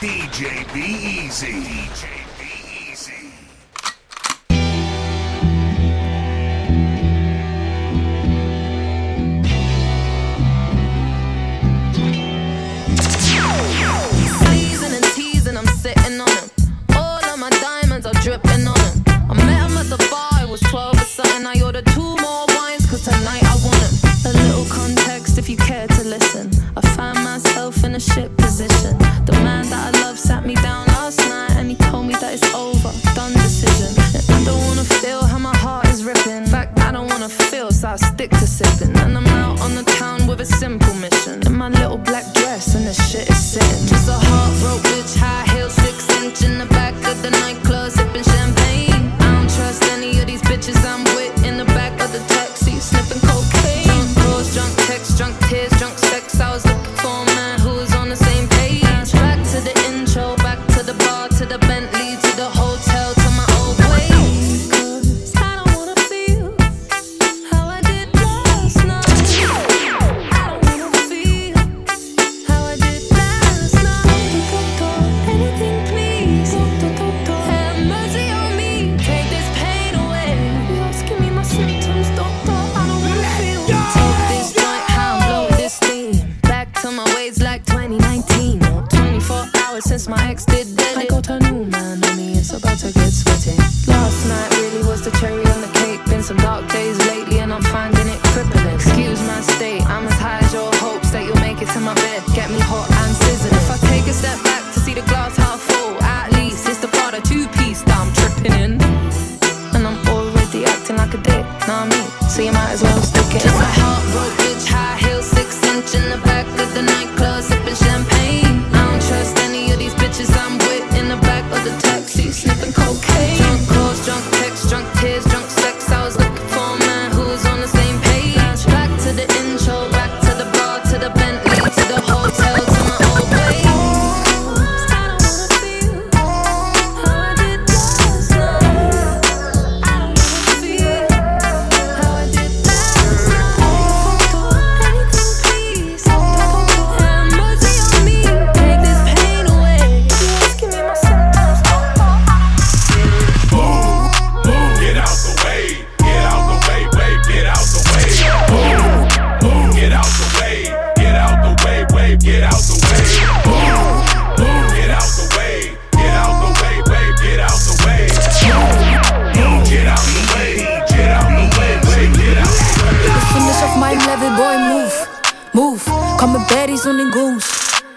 DJ B-EAZY. DJ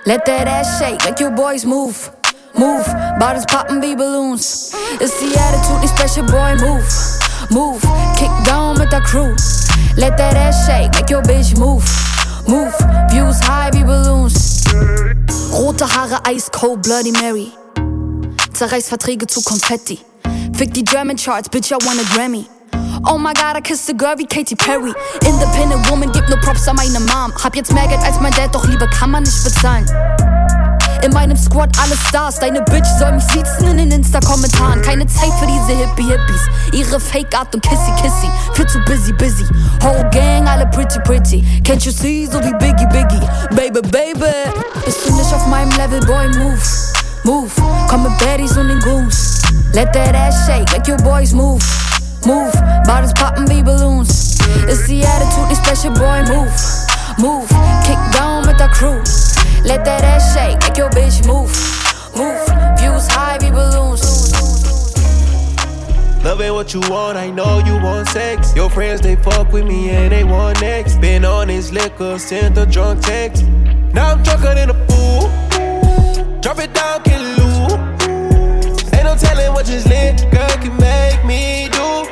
Let that ass shake, make your boys move, move. Bottles poppen wie Balloons. Ist die Attitude nicht special, boy, move, move. Kick down with der Crew. Let that ass shake, make your bitch move, move. Views high wie Balloons. Rote Haare, ice cold, Bloody Mary. Zerreiß Verträge zu Konfetti. Fick die German Charts, bitch, I want a Grammy. Oh my god, I kissed a girl wie Katy Perry. Independent Woman, gib nur Props an meine Mom. Hab jetzt mehr Geld als mein Dad, doch Liebe kann man nicht bezahlen. In meinem Squad alle Stars, deine Bitch soll mich siezen in den Insta-Kommentaren. Keine Zeit für diese Hippie-Hippies. Ihre Fake-Art und Kissy-Kissy. Viel zu busy, busy. Whole Gang, alle pretty, pretty. Can't you see, so wie Biggie, Biggie. Baby, baby. Bist du nicht auf meinem Level, boy, move. Move. Komm mit Baddies und den Goons. Let that ass shake, make your boys move. Move. Bottles popping, wie Balloons. It's the Attitude nicht special, boy, move. Move. Kick down with der Crew. Let that ass shake, make your bitch move. Move. Views high wie Balloons. Love ain't what you want, I know you want sex. Your friends, they fuck with me and they want next. Been on this liquor, sent a drunk text. Now I'm drunker than a fool. Drop it down, can lose. Ain't no telling what this girl can make me do.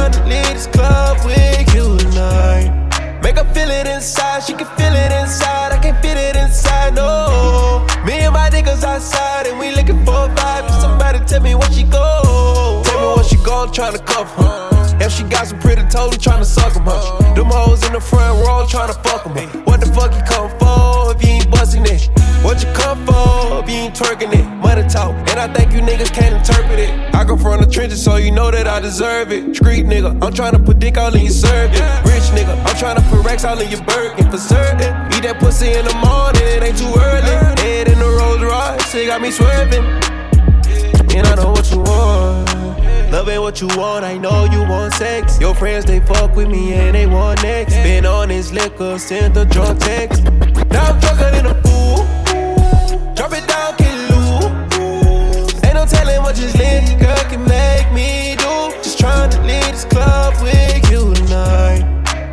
Trying to leave this club with you tonight. Make her feel it inside, she can feel it inside. I can't feel it inside, no. Me and my niggas outside, and we looking for a vibe. Somebody tell me where she go. Tell me where she go, I'm trying to cuff her. If she got some pretty toes, trying to suck them, huh? Them hoes in the front row, trying to fuck them, huh? What the fuck you come for if you ain't busting it? What you come for if you ain't twerking it? Money talk, and I think you niggas can't interpret it. I come from the trenches, so you know that I deserve it. Street nigga, I'm trying to put dick all in your serving. Rich nigga, I'm trying to put racks all in your Birkin for certain. Eat that pussy in the morning, it ain't too early. Head in the Rolls Royce. pussy got me swerving. And I know what you want. Love ain't what you want, I know you want sex. Your friends, they fuck with me and they want next. Been on this liquor, sent a drunk text. Now I'm drunker than a fool. Drop it down, kill lose. Ain't no telling what this liquor can make me do. Just trying to leave this club with you tonight.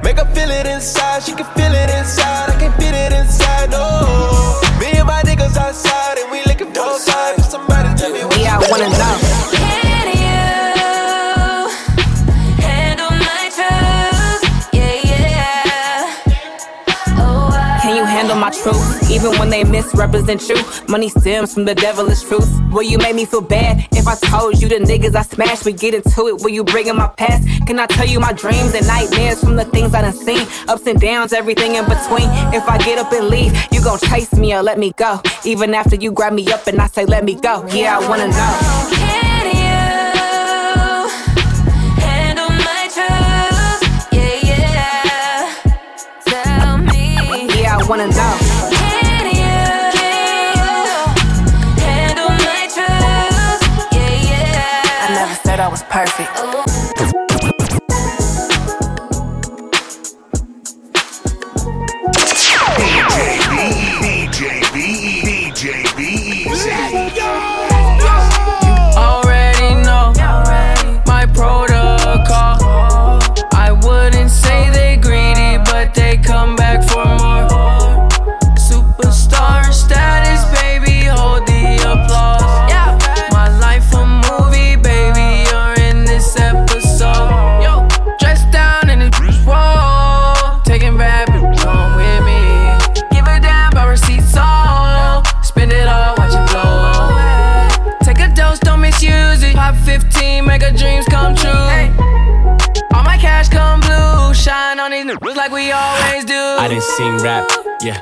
Make her feel it inside, she can feel it inside. I can't feel it inside, no. Even when they misrepresent you, money stems from the devilish truth. Will you make me feel bad if I told you the niggas I smashed? We get into it. Will you bring in my past? Can I tell you my dreams and nightmares from the things I done seen? Ups and downs, everything in between. If I get up and leave, you gon' chase me or let me go. Even after you grab me up and I say let me go. Yeah, I wanna know.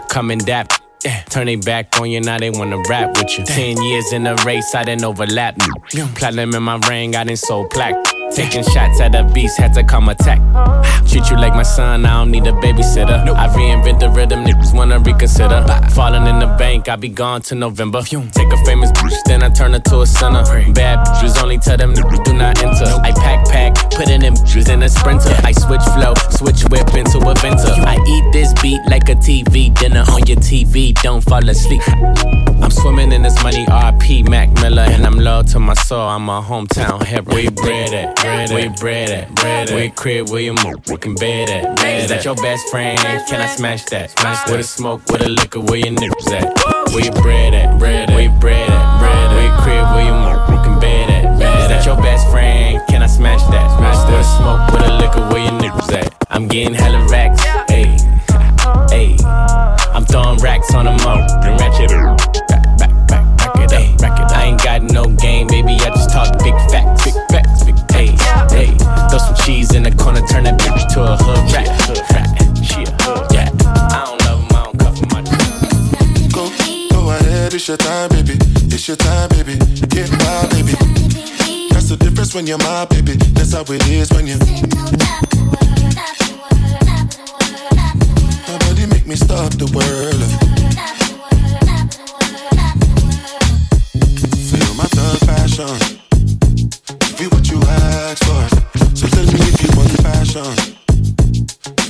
Come and dap. Yeah. Turn they back on you, now they wanna rap with you. Ten years in the race, I didn't overlap. Platinum in my ring, I didn't sold plaque. Taking shots at the beast, had to come attack. Treat you like my son, I don't need a babysitter. I reinvent the rhythm, niggas wanna reconsider. Falling in the bank, I be gone to November. Take a famous bitch, then I turn her to a sinner. Bad bitches only tell them niggas do not enter. I pack pack, put in them bitches in a sprinter. I switch flow, switch whip into a venter. I eat this beat like a TV dinner on your TV. Don't fall asleep. I'm swimming in this money, RP Mac Miller, and I'm loyal to my soul. I'm a hometown hero. You bred at? Where you bred at? Where you crib? Where you motherfucking bed at? Is that your best friend? Can I smash that? Smash with a smoke, with a liquor, where your niggas at? Where you bred at? Where you bred at? Where you crib? Where you motherfucking bed at? Is that your best friend? Can I smash that? Smash with a smoke, with a liquor, where your niggas at? I'm getting hella racks, ayy, ayy. I'm throwing racks on them up, and ratchet. Back, back, back, back it up, back it up. I ain't got no game, baby. I just talk big facts, big facts, big hey, hey. Throw some cheese in the corner, turn that bitch to a hood rat. Yeah. I don't love 'em, I don't cuff 'em, I just Go, go ahead, it's your time, baby. It's your time, baby. Get my baby. That's the difference when you're my baby. That's how it is when you. Nobody make me stop the world. Feel my thug passion. Give you what you So tell me if you want passion.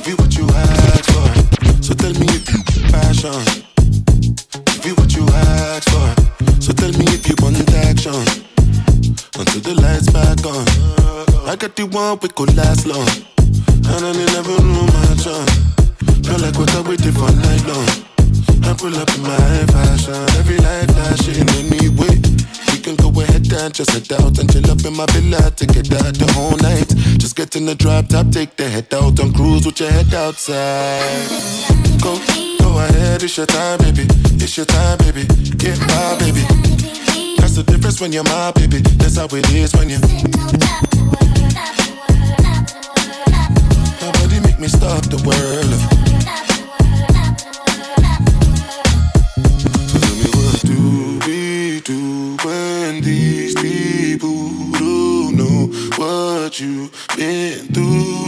You what you ask for. So tell me if you passion. Give you what you ask for. So tell me if you want action. Until the lights back on. I got the one we could last long. And I never knew my chance. Feel like for night long. I pull up in my fashion. Every light flashing. Just head out and chill up in my villa to get out the whole night. Just get in the drop top, take the head out and cruise with your head outside. Go, go ahead, it's your time, baby. It's your time, baby. Get my baby. That's the difference when you're my baby. That's how it is when you. Nobody make me stop the world. these people who know what you've been through.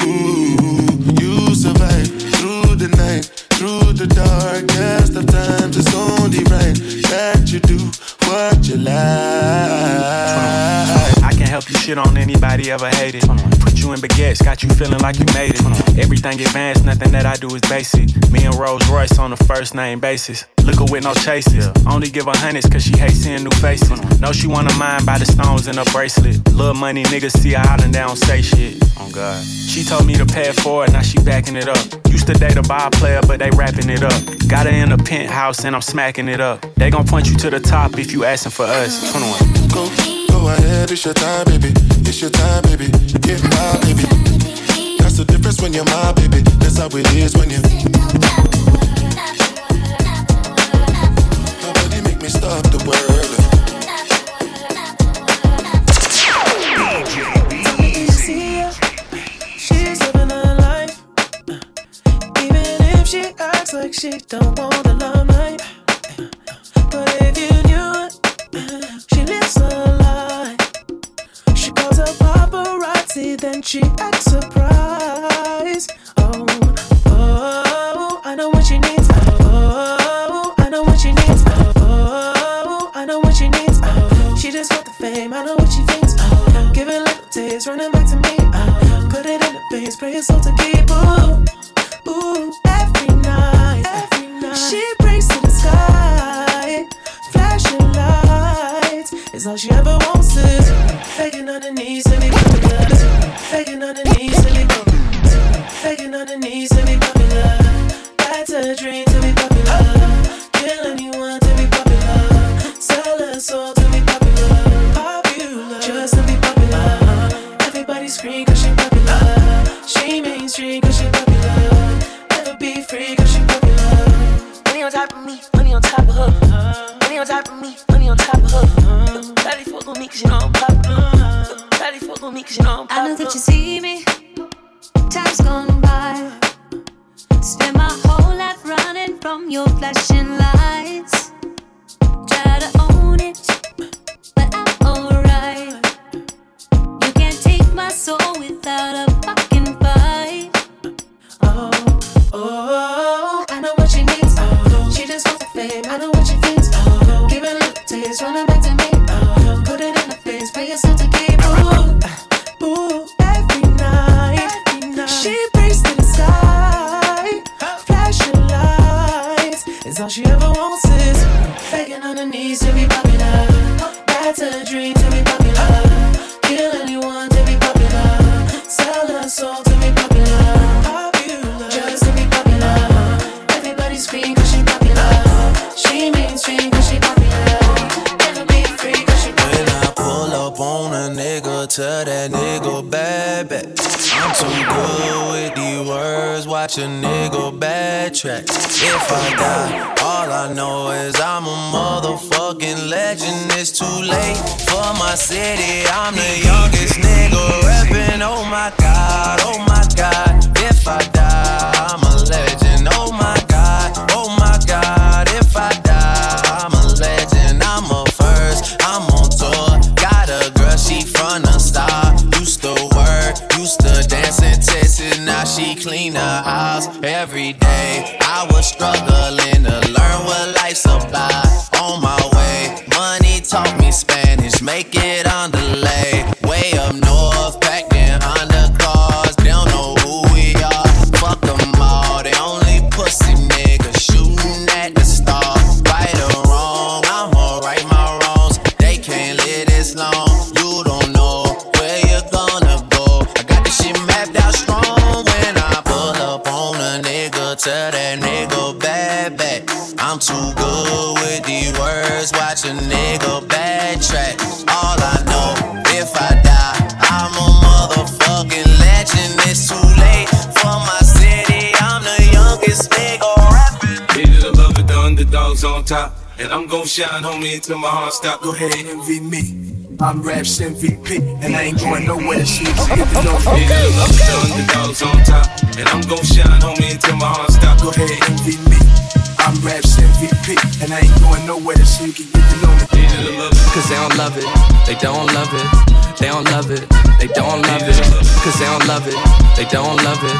You survived through the night, through the darkest of times. It's only right that you do what you like. I can help you shit on anybody ever hated. Put you in baguettes, got you feeling like you made it. Everything advanced, nothing that I do is basic. Me and Rolls Royce on a first name basis. Look her with no chases. Yeah. Only give her hundreds cause she hates seeing new faces. Mm. Know she wanna mind by the stones in her bracelet. Little money niggas see her island, they don't say shit. Oh God. She told me to pay it now she backing it up. Used to date a ball player, but they wrapping it up. Got her in a penthouse and I'm smacking it up. They gon' point you to the top if you asking for us. 21. Go, go ahead, it's your time, baby. It's your time, baby. Get my baby. That's the difference when you're my baby. That's how it is when you make me stop the world. She's life. Even if she acts like she don't want the love. your flashing lights. shine, homie, until my heart stop. Go ahead, and envy me. I'm Raps MVP, and I ain't going nowhere. She's okay, okay, okay. Yeah, I'm the underdogs on top, and I'm gonna shine, homie, until my heart stop. Go ahead, and envy me. I'm Raps MVP, and I ain't going nowhere. So you can get to know me. Cause they don't love it, they don't love it, they don't love it, they don't love it. Cause they don't love it, they don't love it,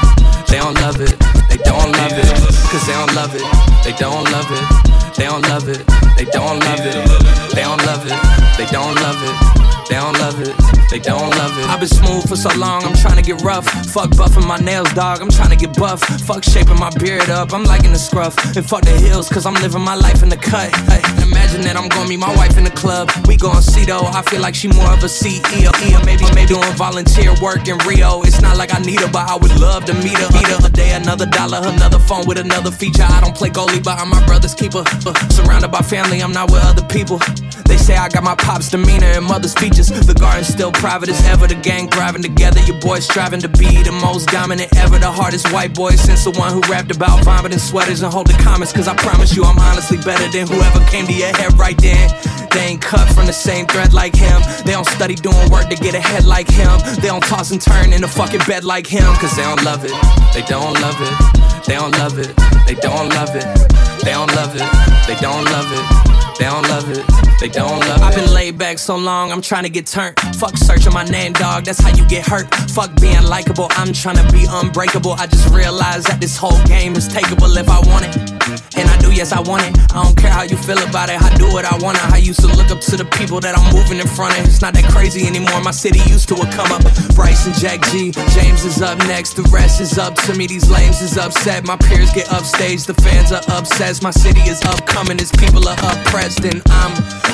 they don't love it, they don't love it. Cause they don't love it, they don't love it. They don't love it. They don't love it. They don't love it. They don't love it. They don't love it. They don't love it. I've been smooth for so long, I'm trying to get rough. Fuck buffing my nails, dog, I'm trying to get buff. Fuck shaping my beard up, I'm liking the scruff. And fuck the hills, cause I'm living my life in the cut. Hey imagine that I'm gonna meet my wife in the club. We gon' see though, I feel like she more of a CEO. Maybe, maybe doing volunteer work in Rio. It's not like I need her, but I would love to meet her. Meet her a day, another dollar, another phone with another feature. I don't play goalie, but I'm my brother's keeper. Uh, surrounded by family, I'm not with other people. They say I got my pop's demeanor and mother's features. The garden's still private as ever. The gang thriving together. Your boys striving to be the most dominant ever. The hardest white boy since the one who rapped about vomiting sweaters and holding comments. Cause I promise you, I'm honestly better than whoever came to your head right then. They ain't cut from the same thread like him. They don't study doing work to get ahead like him. They don't toss and turn in a fucking bed like him. Cause they don't love it. They don't love it. They don't love it. They don't love it. They don't love it. They don't love it. They don't love it. They don't love it. I've been laid back so long, I'm trying to get turned. Fuck searching my name, dog. That's how you get hurt. Fuck being likable, I'm trying to be unbreakable. I just realized that this whole game is takeable if I want it. And I do, yes, I want it. I don't care how you feel about it. I do what I want. I used to look up to the people that I'm moving in front of. It's not that crazy anymore. My city used to a come up. Bryce and Jack G. James is up next. The rest is up to me. These lames is upset. My peers get upstage. The fans are obsessed. My city is upcoming. As people are oppressed. And I'm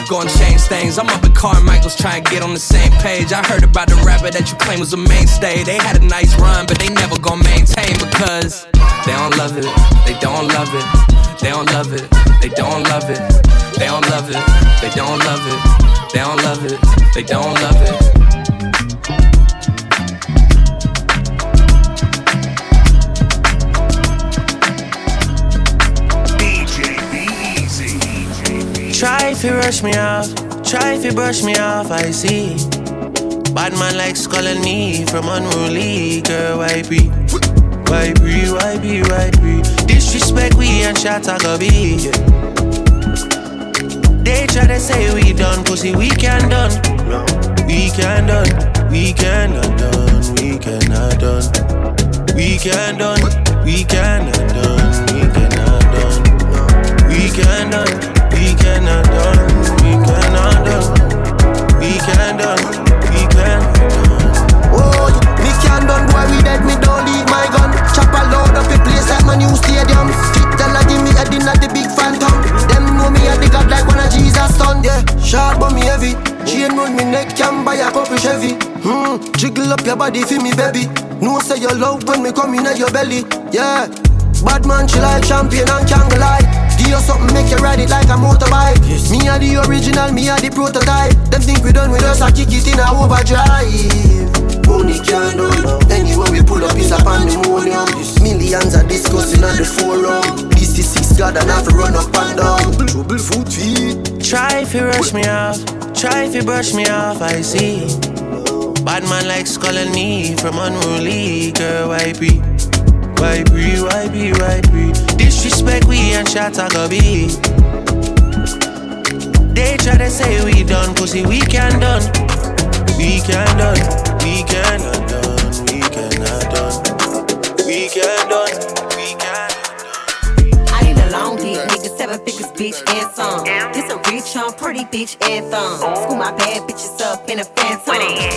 gonna change things. I'm up at Carmichael's trying to get on the same page. I heard about the rapper that you claim was a mainstay. They had a nice run, but they never gonna maintain because they don't love it. They don't love it. They don't love it. They don't love it. They don't love it. They don't love it. They don't love it. They don't love it. Try if you rush me off, try if you brush me off, I see. Bad man likes calling me from unruly, girl, why be? Why be, why be, why be? Disrespect we and shot I go be. They try to say we done, pussy, we can done. We can done, we cannot done, we cannot done. We can done, we cannot done, we cannot done. We can done, cannot done, we cannot done. We can done, we can Oh, me can done, boy, we dead, me don't leave my gun. Chop a load up the place like my new stadium. Fit tell her give me in at the big phantom. Them know me a the god like one of Jesus' son, yeah. Sharp but me heavy. Chain round me neck, can buy a couple Chevy. Hmm, jiggle up your body for me, baby. No say you love when me come in at your belly, yeah. Bad man, she like champion and can't. Give you something, make you ride it like a motorbike. Me are the original, me are the prototype. Them think we done with us, I kick it in a overdrive. Money can't done. Anywhere we pull up is a pandemonium. Millions are discussing on the forum. This is six God and have to run up and down. Trouble foot feet. Try if you rush me off, try if you brush me off, I see. Bad man likes calling me from unruly, girl, why be? Why be, why be, why be? Disrespect we and shot I go be. They try to say we done, pussy, we can done. We can done, we cannot done, we cannot done. We can done, we can I need a long dick, nigga, seven figures, bitch, and some. Rich, young, pretty bitch, and thumb. School my bad bitches up in a phantom.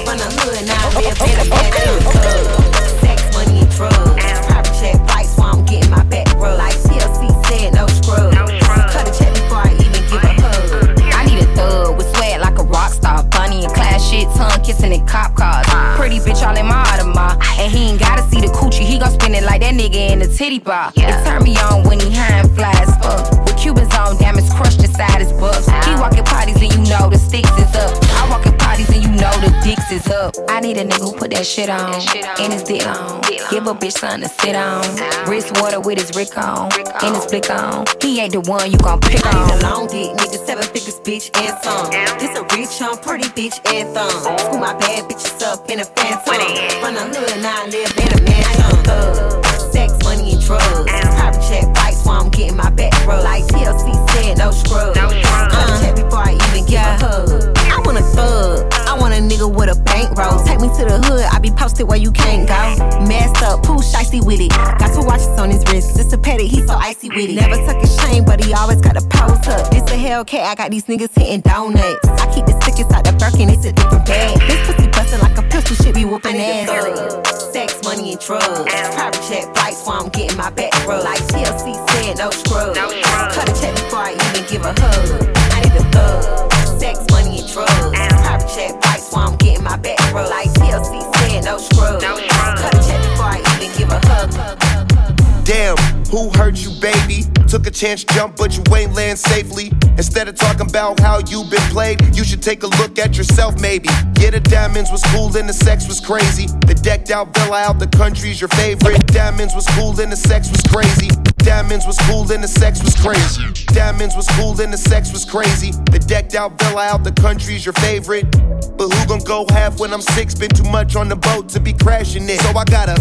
From the hood, now I live in a mansion. Sex, money, and drugs. Class shit, tongue kissing in cop cars. Pretty bitch all in my Audemars. And he ain't gotta see the coochie, he gon' spin it like that nigga in the titty bar. It turn me on when he high and fly as fuck. With Cubans on, damn, diamonds crushed inside his buffs. He walking parties and you know the sticks is up. Know the dicks is up. I need a nigga who put that shit on. And his dick on. Give a bitch something to sit on. Wrist water with his Rick on. And his flick on. He ain't the one you gon' pick on. I on. need a long dick, nigga, seven figures, bitch, and some. This a rich, young, pretty bitch, and thumb. School my bad bitches up in a phantom. From the hood, now I live in a mansion. Thug, sex, money, and drugs. Private check flights while I'm getting my back rubbed. Like TLC said, no scrubs. Cut bankroll. Take me to the hood, I be posted where you can't go. Messed up, Pooh Shiesty with it. Got two watches on his wrist, just a petty, he so icy with it. Never took a shame, but he always got a pose up. This a Hellcat, I got these niggas hitting donuts. I keep the stickers out the Birkin, it's a different bag. This pussy bustin' like a pistol, shit be whooping ass. Sex, money, and drugs. Private jet flights while I'm getting my back rubbed. Like TLC said, no scrubs. Cut a check before I even give a hug. I need a thug. Sex, money, and drugs. Private jet flights while I'm getting my back rubbed. Like TLC said, no scrubs. Cut a check before I even give a hug. Damn, who hurt you, baby? Took a chance, jump, but you ain't land safely. Instead of talking about how you been played, you should take a look at yourself, maybe. Yeah, the diamonds was cool and the sex was crazy. The decked out villa out the country's your favorite. Diamonds was cool and the sex was crazy. Diamonds was cool and the sex was crazy. Diamonds was cool and the sex was crazy. The decked out villa out the country's your favorite. But who gon' go half when I'm sick? Been too much on the boat to be crashing it. So I gotta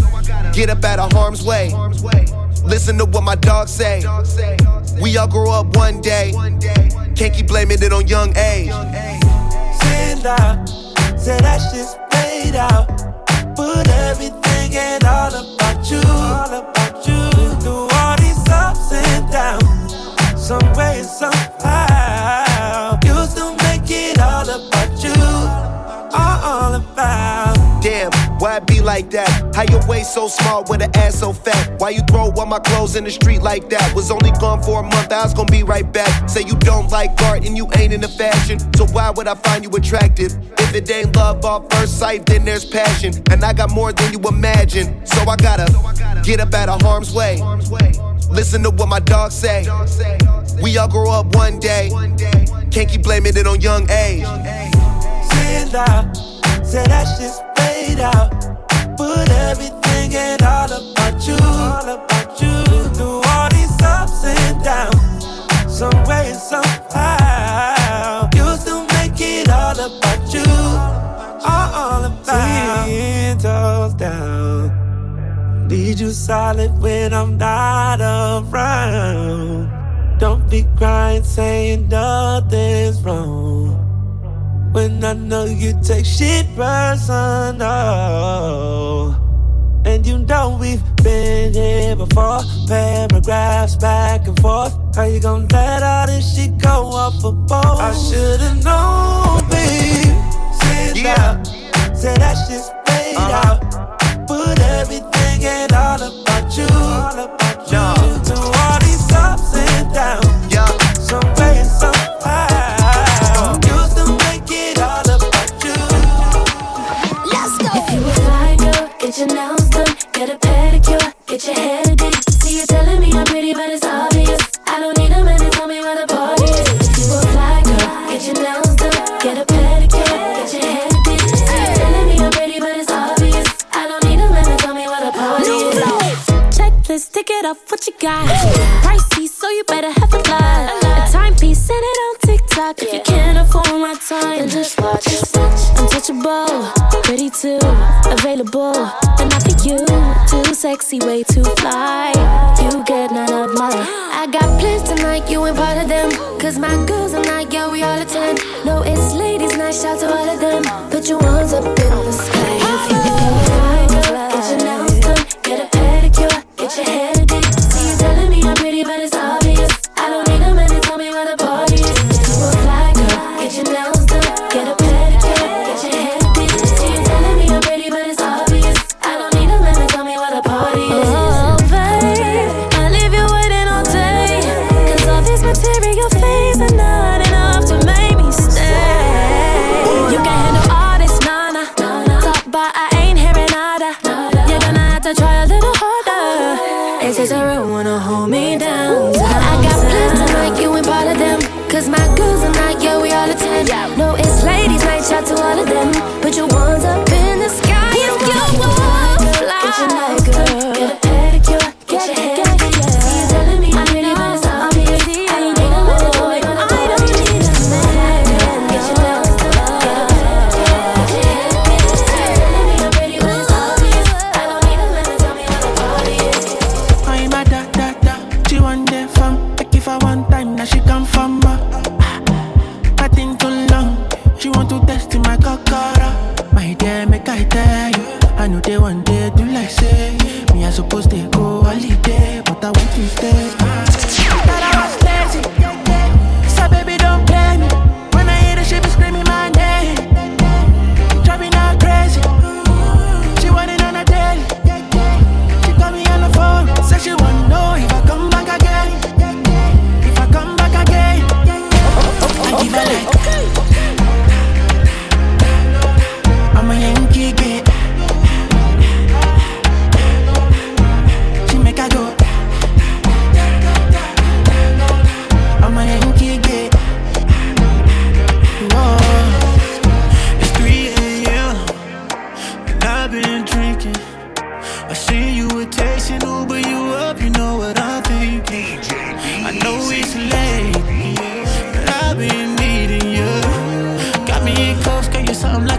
get up out of harm's way. Listen to what my dog say. We all grow up one day. Can't keep blaming it on young age. Stand say that shit's paid out. Put everything and all about you, all about you. Through all these ups and downs, some way it be like that? How your waist so small with an ass so fat? Why you throw all my clothes in the street like that? Was only gone for a month, I was gonna be right back. Say you don't like art and you ain't into fashion, so why would I find you attractive? If it ain't love off first sight, then there's passion. And I got more than you imagine, so I gotta get up out of harm's way. Listen to what my dogs say. We all grow up one day. Can't keep blaming it on young age. Stand out, say that shit's paid out. Put everything and all about you, all about you. Through all these ups and downs, some way and somehow, you still make it all about you, all about. Ten toes down, need you solid when I'm not around. Don't be crying, saying nothing's wrong. When I know you take shit personal. And you know we've been here before. Paragraphs back and forth. How you gonna let all this shit go off a boat? I should've known, babe. Sit yeah. Say that shit's paid out. Put everything and all about you. All about you. To all these ups and downs. Tick it up, what you got? Pricey,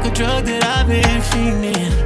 a drug that I've been fiending.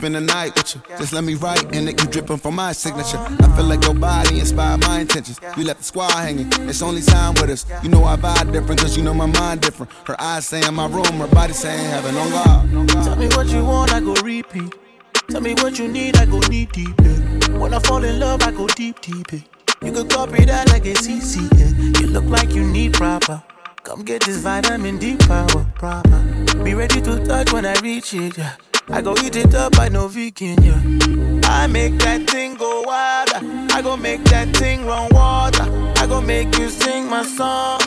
Spend the night with you. Just let me write and it you dripping from my signature. I feel like your body inspired my intentions. You left the squad hanging, it's only time with us. You know I vibe different, cause you know my mind different. Her eyes saying my room, her body saying heaven on God. Tell me what you want, I go repeat. Tell me what you need, I go deep, deep. Yeah. When I fall in love, I go deep, deep. Yeah. You could copy that like it's easy. Yeah. You look like you need proper. Come get this vitamin D power, proper. Be ready to touch when I reach it. Yeah. I go eat it up, I know vegan. Yeah. I make that thing go wild. I go make that thing run water. I go make you sing my song.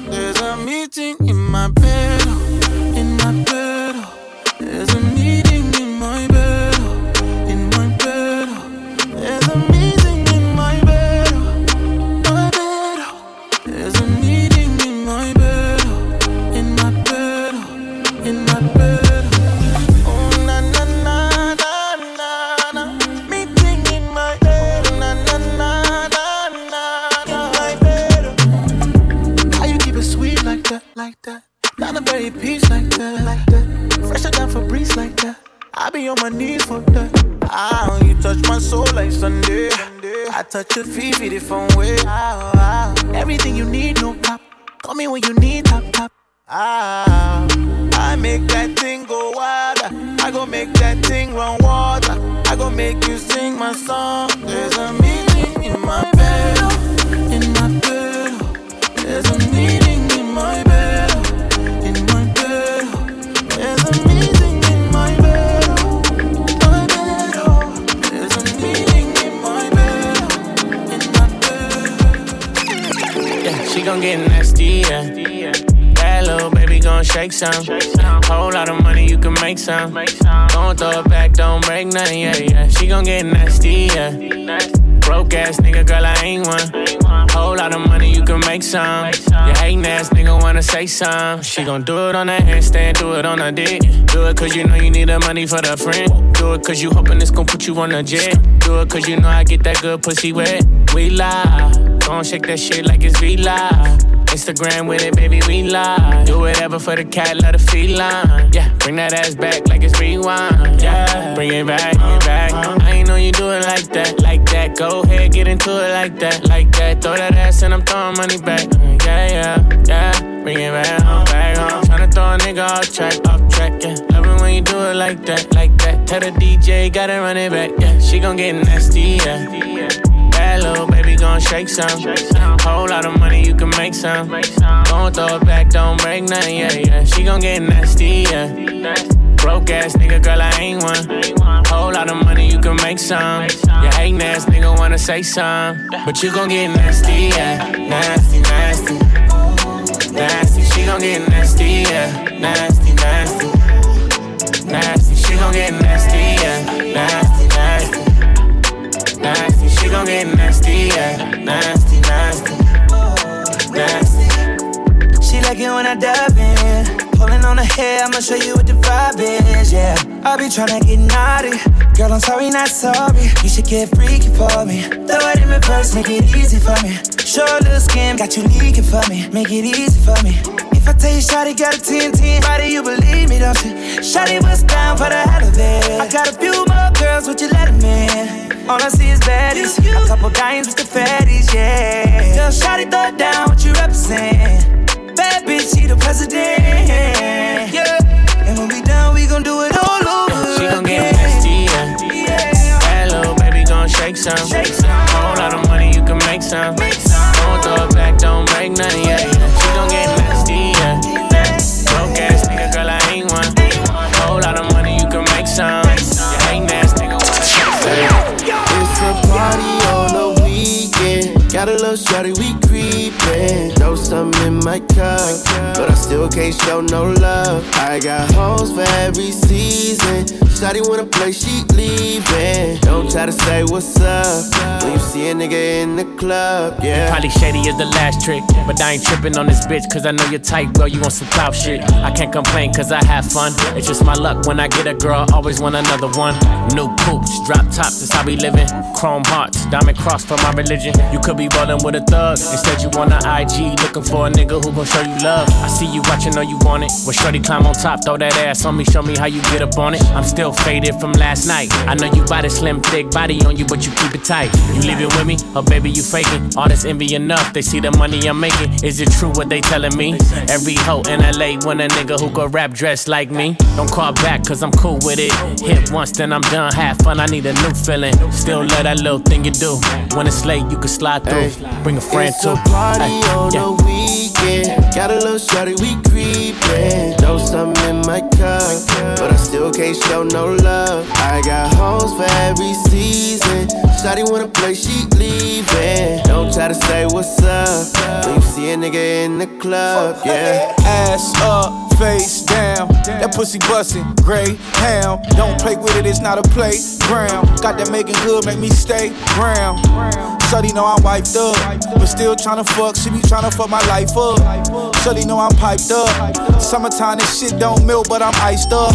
Yeah, she gon' get nasty, yeah. That little baby gon' shake some. Whole lot of money, you can make some. Gon' throw it back, don't break nothing, yeah, yeah. She gon' get nasty, yeah. Broke ass nigga, girl, I ain't one. Whole lot of money, you can make some. You hating ass nigga wanna say some. She gon' do it on that handstand, do it on her dick. Do it cause you know you need the money for the friend. Do it cause you hoping it's gon' put you on a jet. Do it cause you know I get that good pussy wet. We lie. Gon' shake that shit like it's V-Live. Instagram with it, baby, we live. Do whatever for the cat, let the feline. Yeah, bring that ass back like it's rewind. Yeah, bring it back, bring it back. I ain't know you do it like that, like that. Go ahead, get into it like that, like that. Throw that ass and I'm throwing money back. Mm, yeah, yeah, yeah. Bring it back, home, back home. Tryna throw a nigga off track, off track, yeah. Love it when you do it like that, like that. Tell the DJ, gotta run it back, yeah. She gon' get nasty, yeah. Little baby gon' shake some. Whole lot of money, you can make some. Gon' throw it back, don't break nothing, yeah, yeah. She gon' get nasty, yeah. Broke ass nigga, girl, I ain't one. Whole lot of money, you can make some. You hating ass nigga wanna say some. But you gon' get nasty, yeah. Nasty, nasty. Nasty, she gon' get nasty, yeah. Nasty, nasty. Nasty, she gon' get nasty, yeah. Nasty, nasty. Nasty, she gon' get nasty, yeah. Nasty, nasty. Nasty. She like it when I dive in. Pulling on her hair, I'ma show you what the vibe is, yeah. I be tryna get naughty. Girl, I'm sorry, not sorry. You should get freaky for me. Throw it in reverse, make it easy for me. Show a little skin, got you leaking for me. Make it easy for me. If I tell you, Shotty got a 10 10, body, you believe me, don't you? Shotty was down for the hell of it. I got a few more girls, would you let them in? All I see is baddies. A couple dimes with the fatties, yeah. Tell Shotty throw it down, what you represent. Bad bitch, she the president, yeah. And when we done, we gon' do it all over She gon' get nasty, yeah. That little baby gon' shake some. Whole lot of money, you can make some. Don't throw it back, don't break none, yeah. Got a little shorty, we creepin'. Throw some my cup, but I still can't show no love. I got hoes for every season. Shotty wanna play, she leaving. Don't try to say what's up when you see a nigga in the club, yeah. Probably shady is the last trick, but I ain't tripping on this bitch, cause I know you're tight, girl. You want some clout shit. I can't complain, cause I have fun. It's just my luck when I get a girl, always want another one. New poops, drop tops, that's how we living. Chrome hearts, diamond cross for my religion. You could be rolling with a thug, instead you on the IG, looking for a nigga who gon' show you love. I see you watching, know you want it. Well, shorty climb on top, throw that ass on me, show me how you get up on it. I'm still faded from last night. I know you got a slim, thick body on you, but you keep it tight. You leave it with me, or baby, you faking. All this envy enough, they see the money I'm making. Is it true what they telling me? Every hoe in LA want a nigga who could rap dressed like me. Don't call back, cause I'm cool with it. Hit once, then I'm done. Have fun, I need a new feeling. Still love that little thing you do. When it's late, you can slide through. Bring a friend It's too. a party Ay, on yeah. the weekend. Got a little shorty, we creepin'. Throw some in my cup, but I still can't show no love. I got hoes for every Shotty wanna play, she leaving. Don't try to say what's up when you see a nigga in the club, yeah. Ass up, face down. That pussy bustin', gray hound. Don't play with it, it's not a playground. Got that making good, make me stay ground. Shorty know I'm wiped up, but still tryna fuck. She be tryna fuck my life up. Shorty know I'm piped up. Summertime, this shit don't melt, but I'm iced up.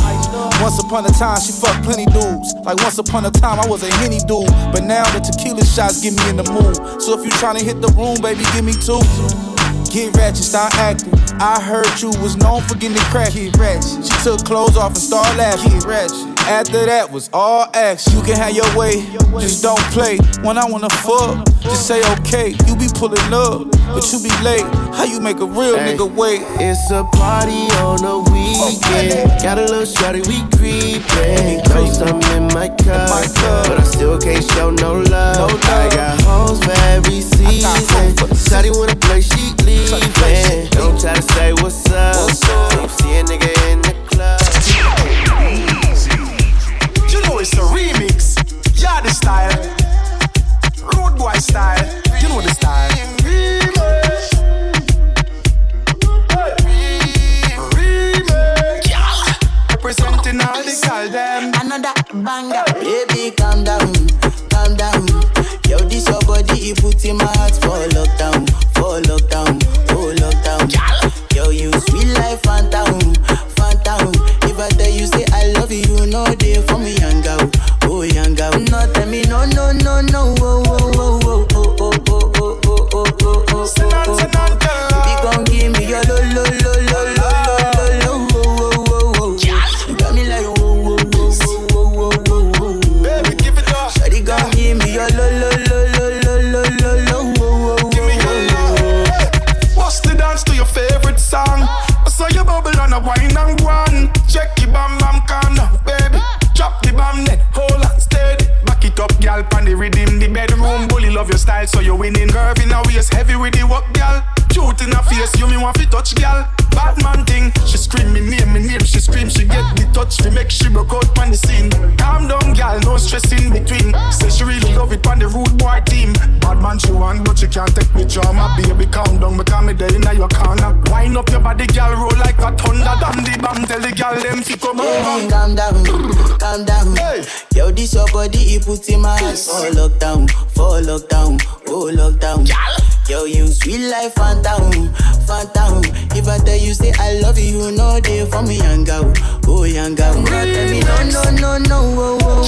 Once upon a time, she fucked plenty dudes. Like once upon a time, I was a henny dude. But now the tequila shots get me in the mood. So if you tryna hit the room, baby, give me two. Get ratchet, start acting. I heard you was known for getting crack. Get ratchet. She took clothes off and started laughing. Get ratchet. After that was all action. You can have your way, just don't play. When I wanna fuck, just say okay. You be pulling up, but you be late. How you make a real Hey, nigga wait? It's a party on the weekend. Got a little shorty, we creepin'. Throw some in my cup, but I still can't show no love. I got hoes for every season. Shorty wanna play, she leaving. Don't try to say what's up. When you see a nigga in the club. You know it's a remix. Yeah, the style. Road boy style. You know the style. Representing all the girl them. Another banger. Baby, calm down, calm down. Yo, this your body, you put in my heart for lockdown, she broke out on the scene. Calm down, gal, no stress in between. Ah. Say she really love it on the rude boy team. Bad man she want, but she can't take me drama. Ah. Baby, calm down, because me there in your corner. Wind up your body, gal, roll like a thunder. Ah. Damn the bam, tell the gal them fi come Baby, over. calm down, calm down. Hey. Yo, this your body, you put in my heart for lockdown, for lockdown, oh lockdown. Yo, you sweet life, Fanta, Fanta. If I tell you say I love you, you know they for me, young girl, oh young girl. No, tell me no, no, no, no, oh, oh,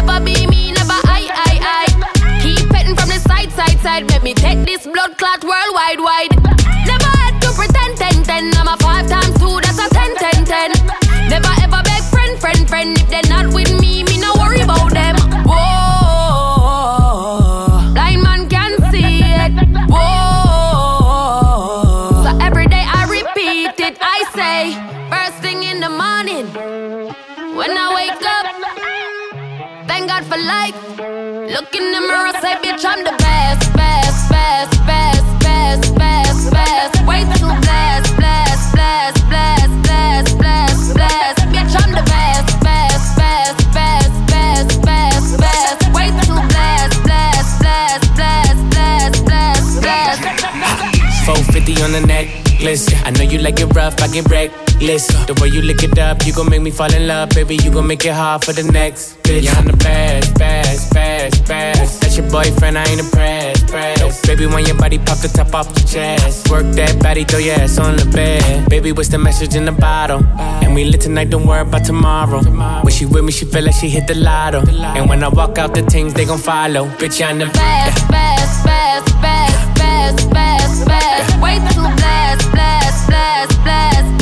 never be me, never I, I, I. Keep petting from the side, side, side. Make me take this blood clot worldwide, wide. Life. Look in the mirror, say, bitch, I'm the best, best, best, best, best, best, best. Way too blessed, blessed, blessed, blessed, blessed, blessed, blessed. Bitch, I'm the best, best, best, best, best, best, best. Way too blessed, blessed, blessed, blessed, blessed, blessed, blessed. 450 on the necklace. I know you like it rough, I get reckless. The way you lick it up, you gon' make me fall in love, baby. You gon' make it hard for the next bitch. Yeah, I'm the best, best, best, best. That's your boyfriend, I ain't impressed, pressed. Baby, when your body pop the top off your chest, work that body, throw your ass on the bed. Baby, what's the message in the bottle? Uh. And we lit tonight, don't worry about tomorrow. When she with me, she feel like she hit the lotto. And when I walk out, the things they gon' follow. Bitch, I'm the best, best, best, best, best, best, best. Way too blessed, blessed, blessed, blessed,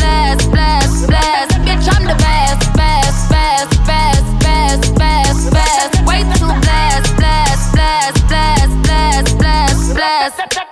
fast. Bitch, I'm the best, best, best, best, best, best, best. Way too blast, blast, blast, blast, blast, blast, blast.